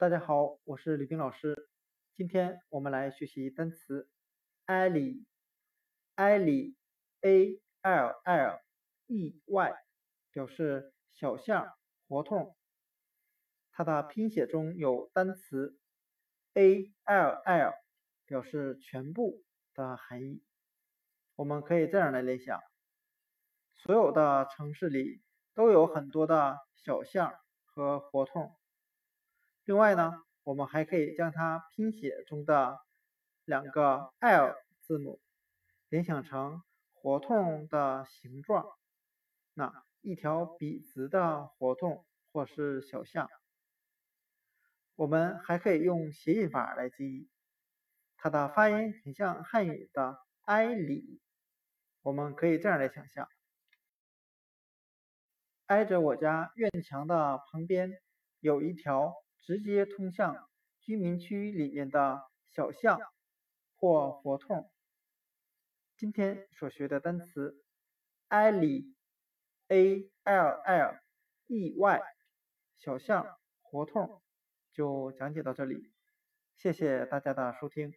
大家好，我是李冰老师。今天我们来学习单词 alley，alley，a l l e y，表示小巷、胡同。它的拼写中有单词 a l l，表示全部的含义。我们可以这样来联想：所有的城市里都有很多的小巷和胡同。另外呢，我们还可以将它拼写中的两个 L 字母联想成活动的形状，那一条笔直的活动或是小巷。我们还可以用谐音法来记忆，它的发音很像汉语的挨里。我们可以这样来想象：挨着我家院墙的旁边有一条。直接通向居民区里面的小巷或胡同。今天所学的单词 alley，a l l e y，小巷、胡同，就讲解到这里。谢谢大家的收听。